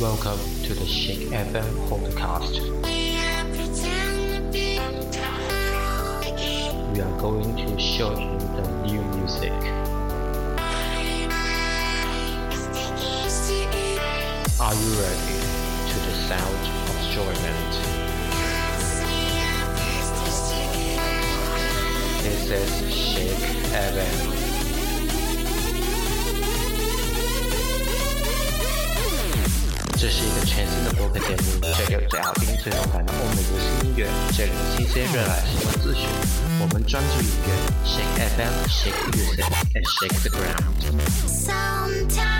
Welcome to the Shake FM podcast. We are going to show you the new music. Are you ready to the sound of enjoyment? This is Shake FM. 这是一个全新的播客节目，这里有最好听、最动感的欧美流行音乐，这里有新鲜热辣新闻资讯。我们专注音乐，Shake FM, Shake Music, and Shake the Ground。Sometimes.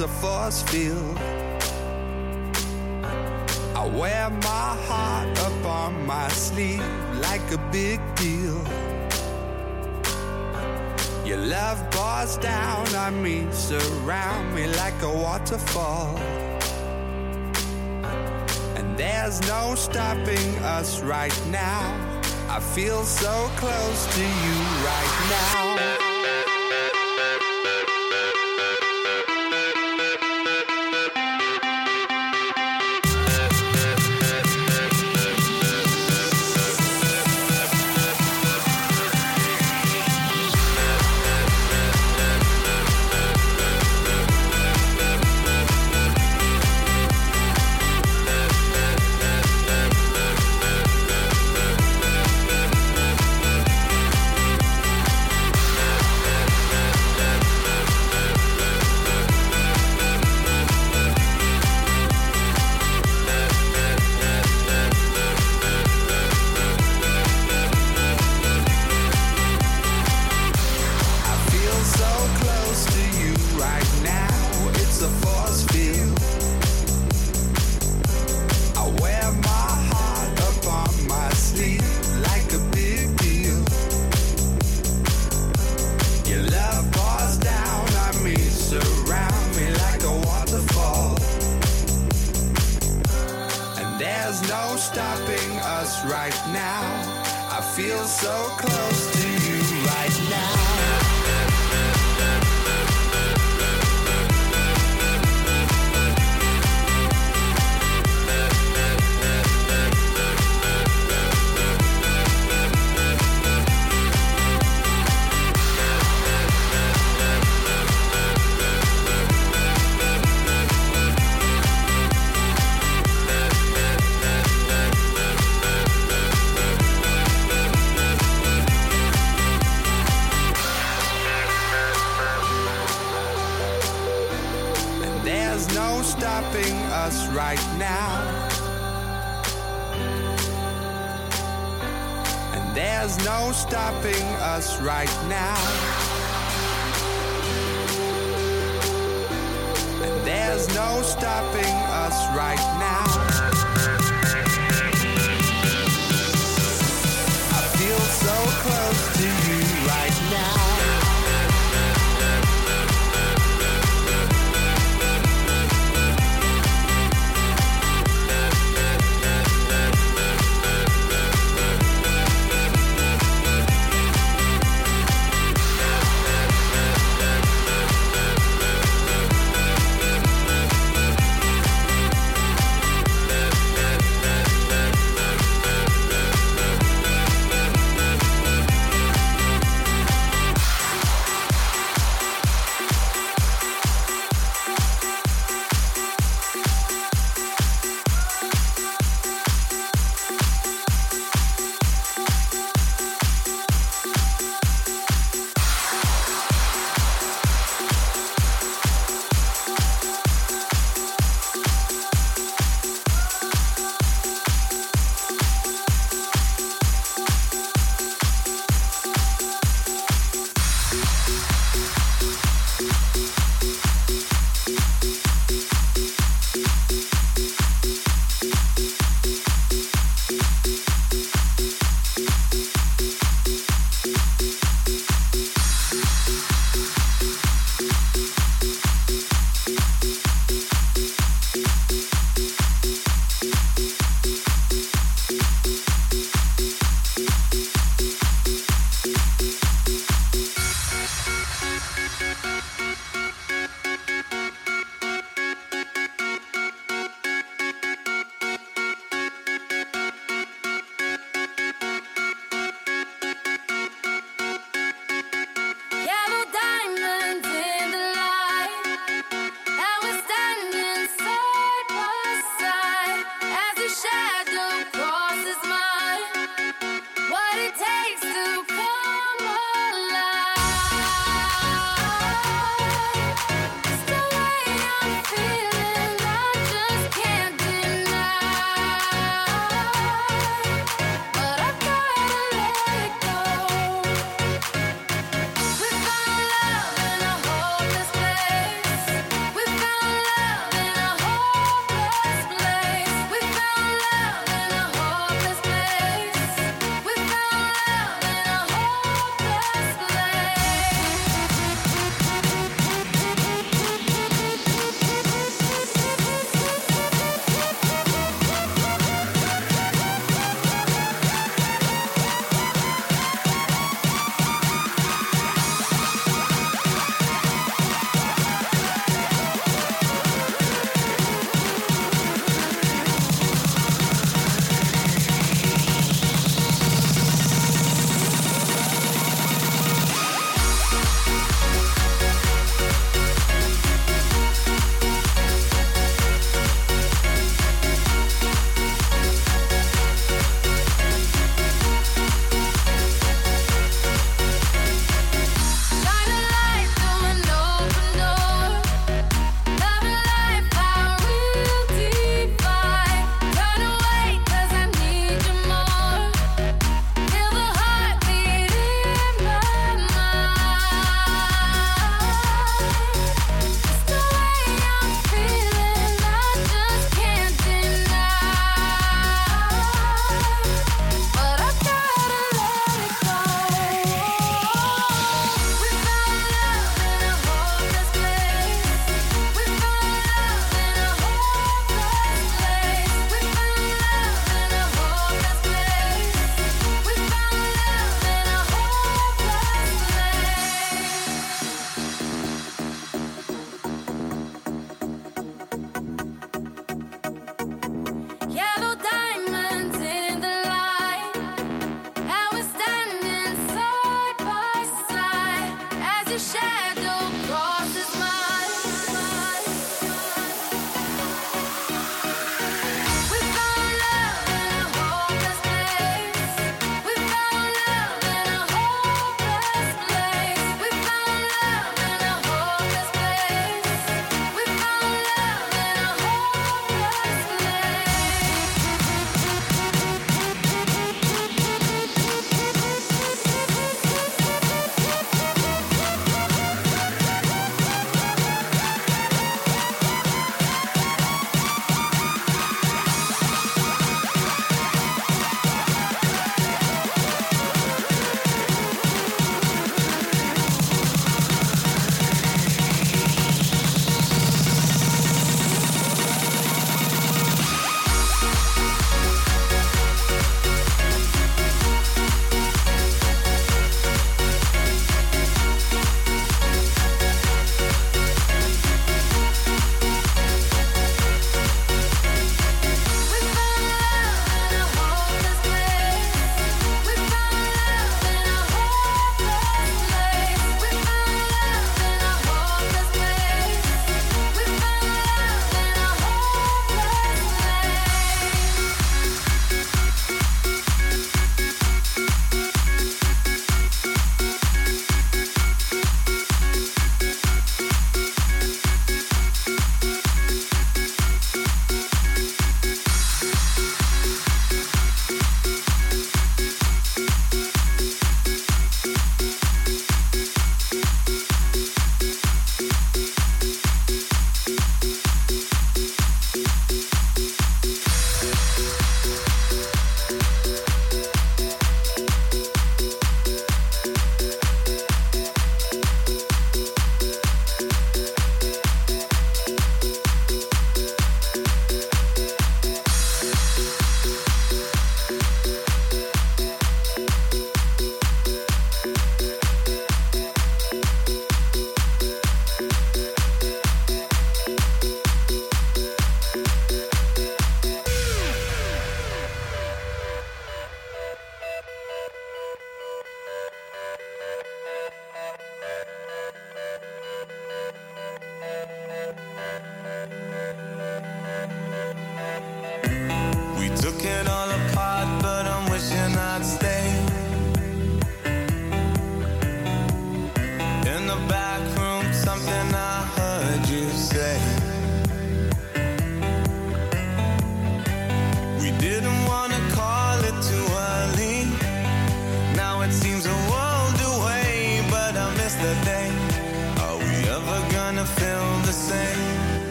A force field.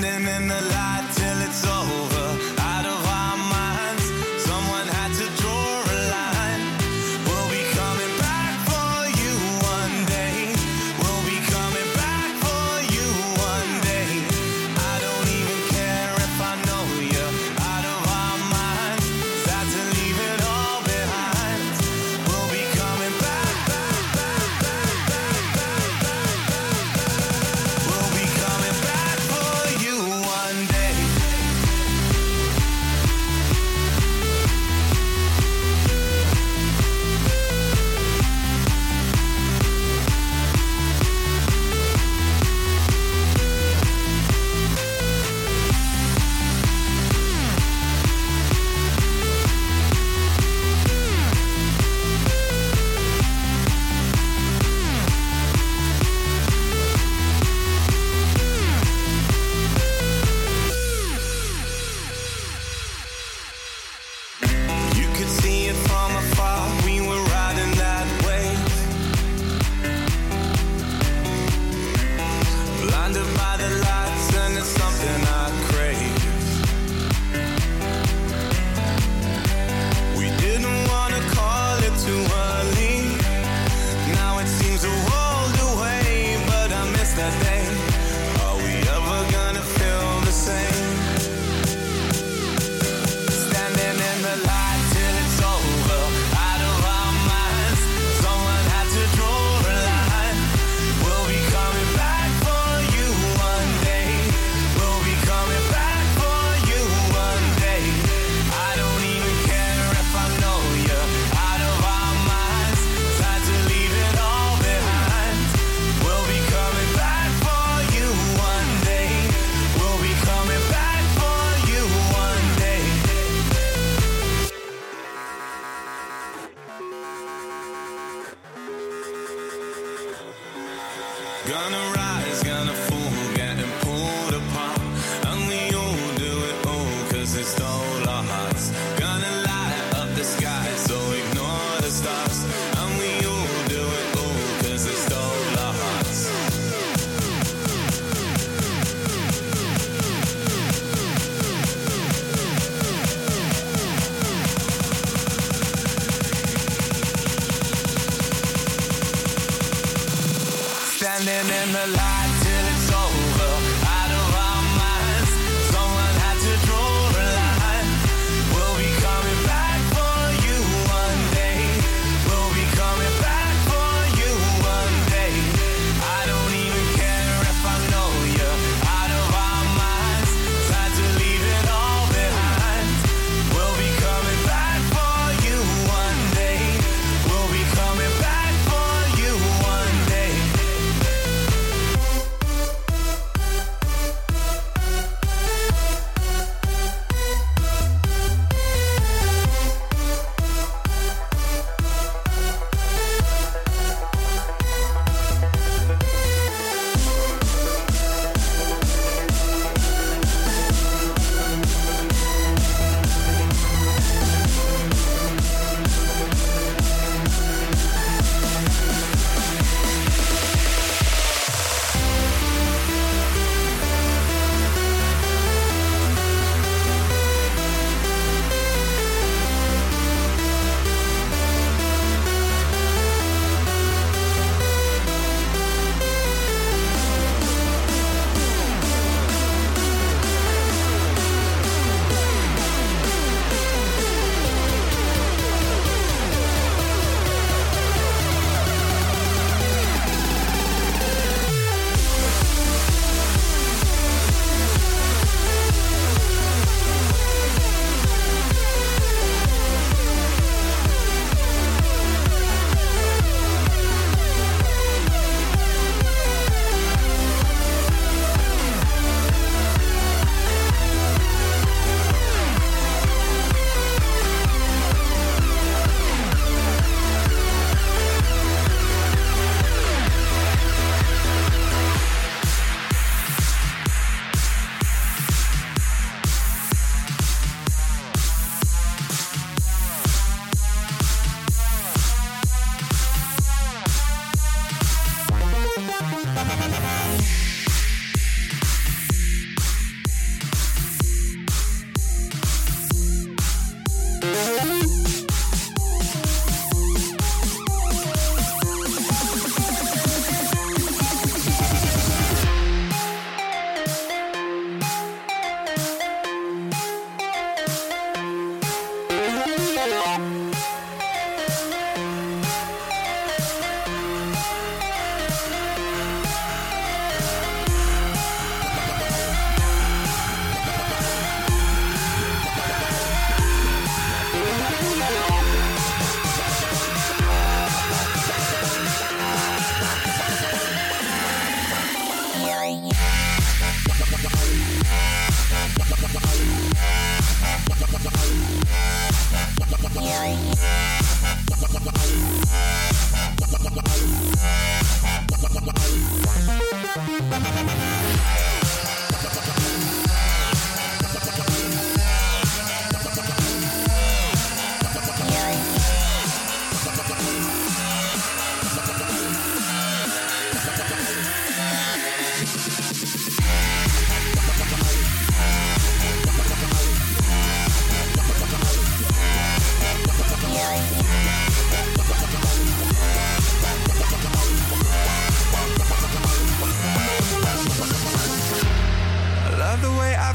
Standing in the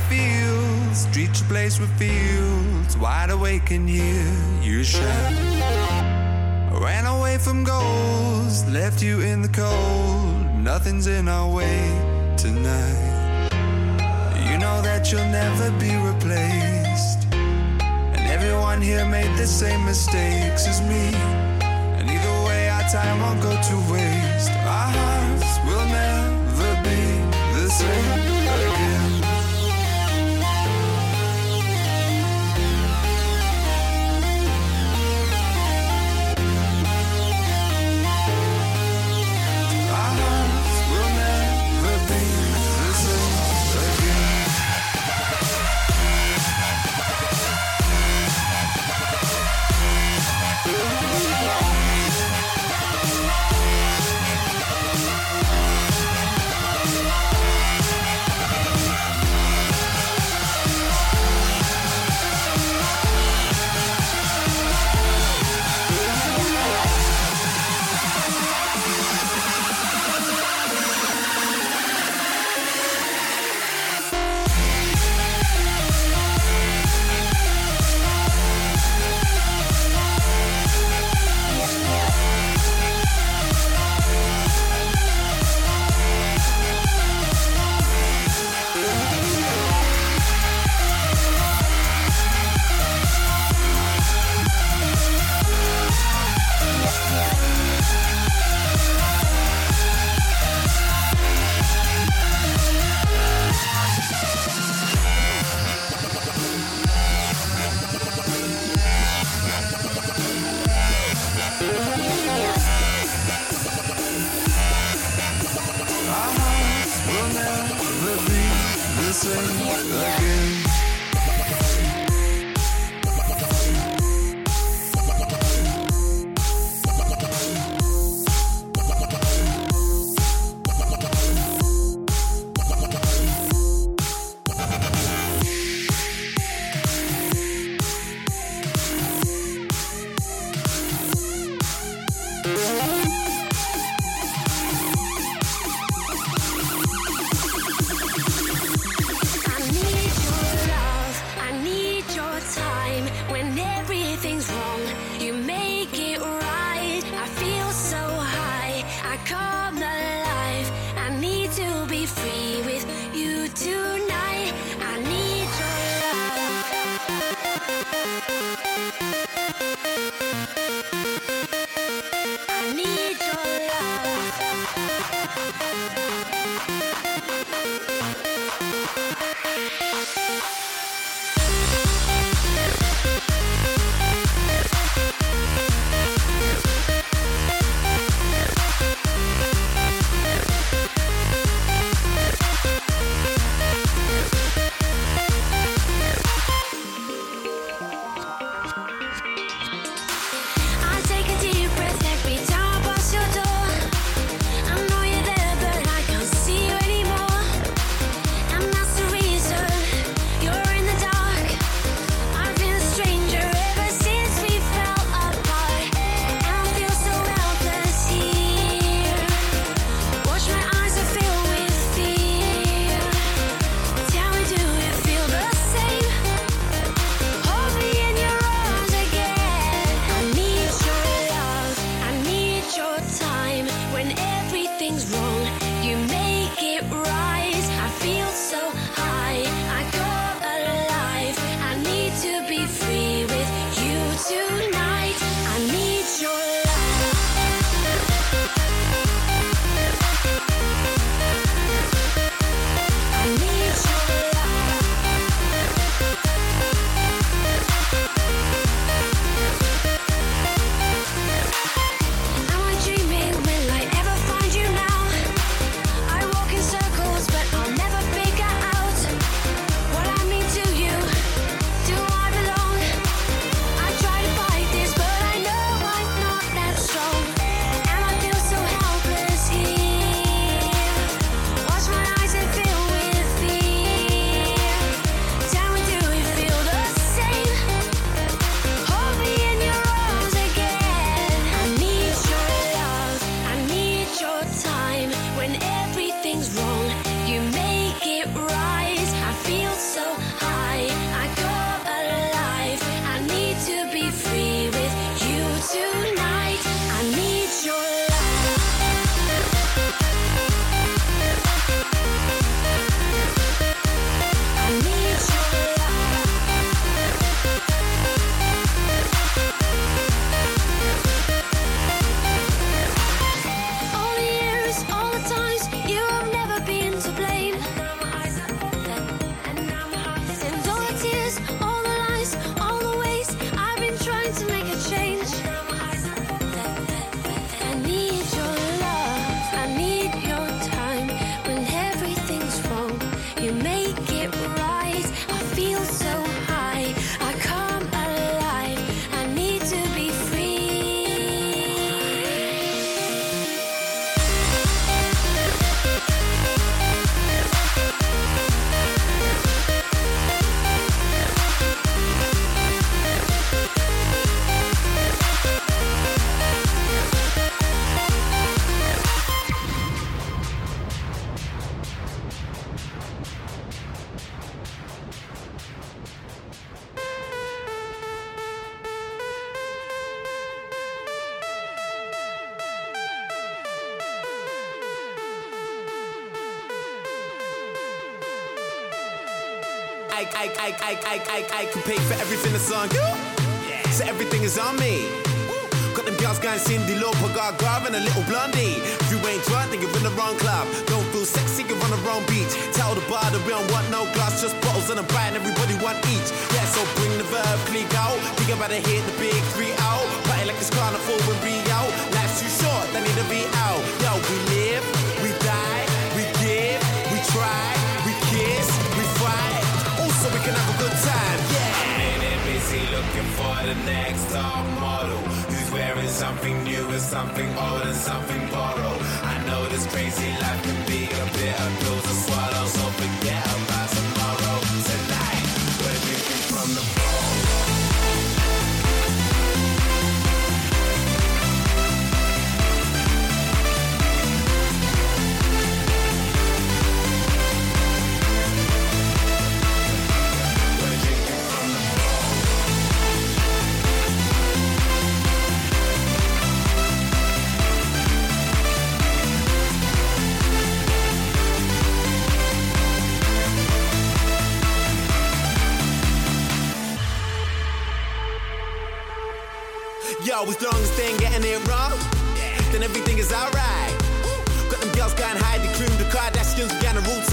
way Streets a place with fields. Wide awake and hear you shout. Ran away from goals, left you in the cold. Nothing's in our way tonight. You know that you'll never be replaced. And everyone here made the same mistakes as me. And either way, our time won't go to waste. Our I, I, I, I, I, can pay for everything that's on you. So everything is on me. Got them girls going Cyndi Lauper, Garv and a little blondie. If you ain't drunk, then you're in the wrong club. Don't feel sexy, you're on the wrong beach. Tell the bar that we don't want no glass, just bottles and a bite, and everybody want each. Yeah, so bring the verb, click out. Think about to hit the big three out. Party like it's carnival we out. Life's too short, they need to be out. The next top model who's wearing something new and something old and something borrowed. I know this crazy life can be a bit of pills to swallow, so Yo, as long as they ain't getting it wrong, then everything is alright. Got them girls going hide the cream, the Kardashians, we got rule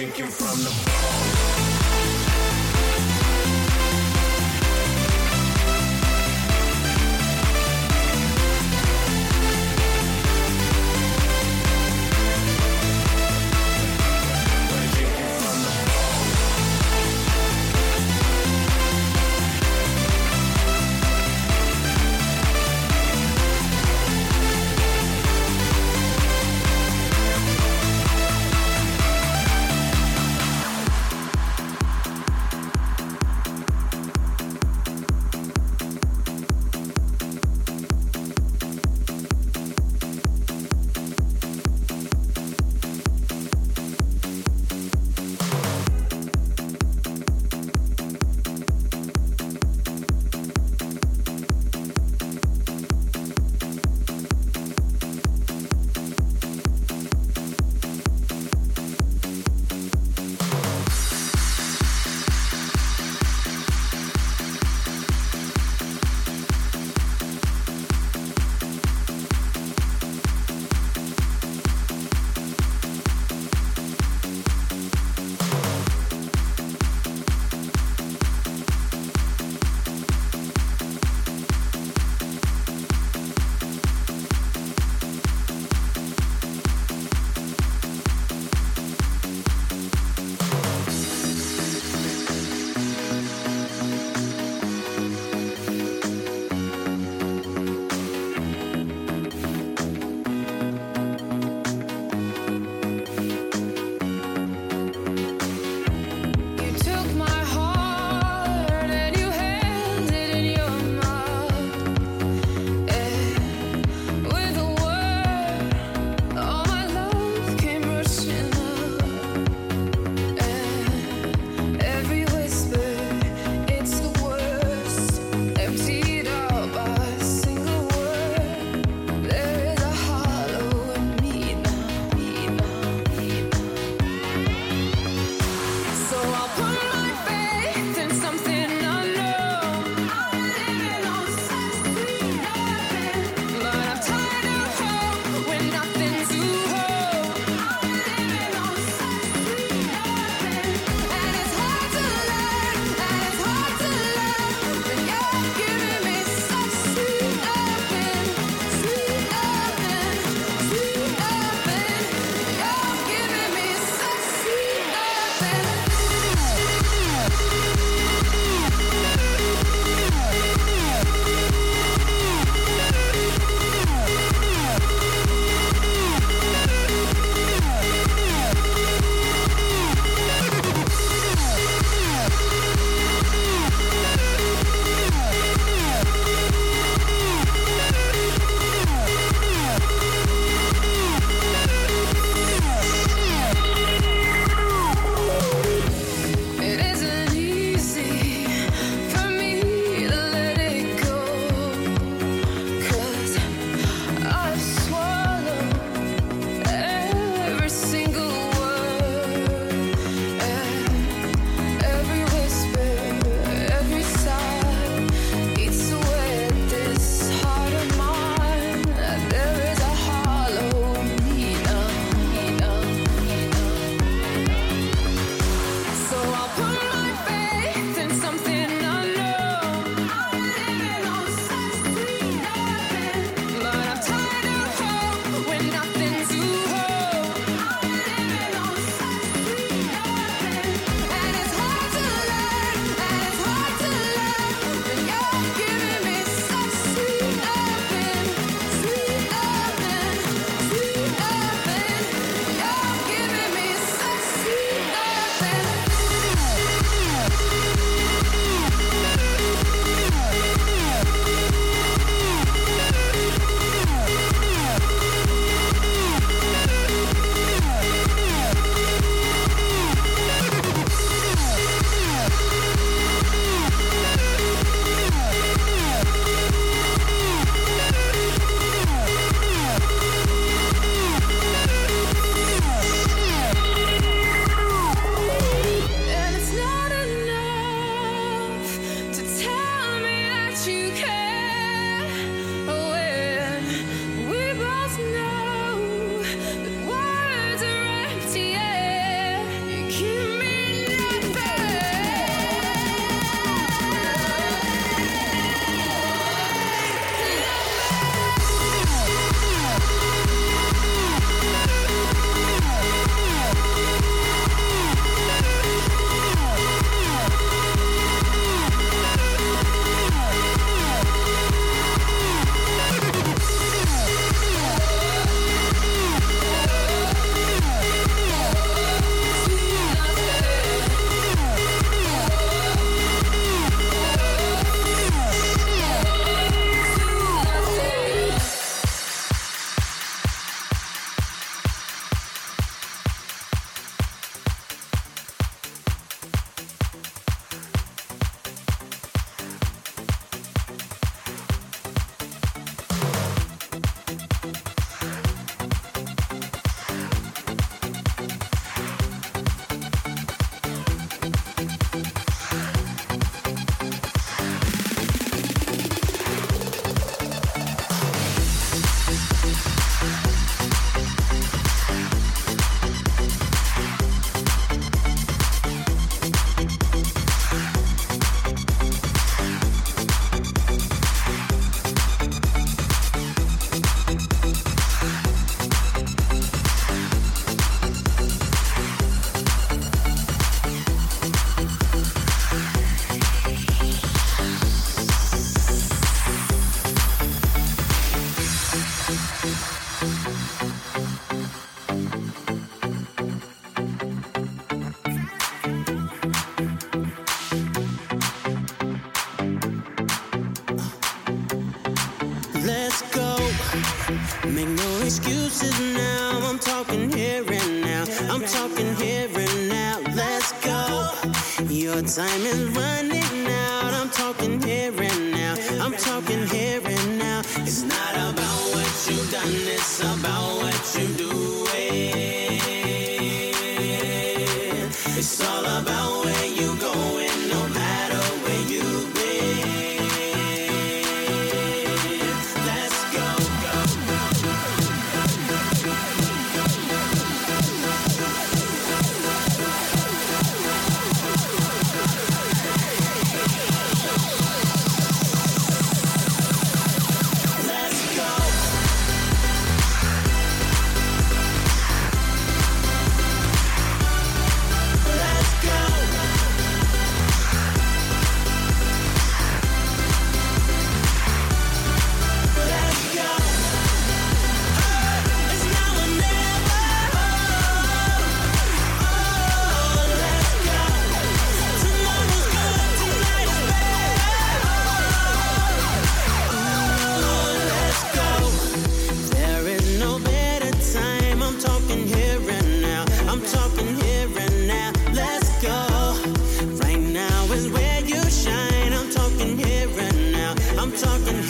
drinking from the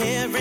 talking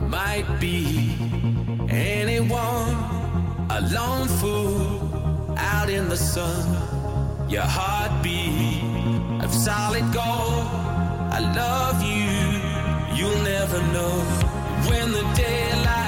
Might be anyone, a lone fool out in the sun. Your heartbeat of solid gold. I love you, you'll never know when the daylight.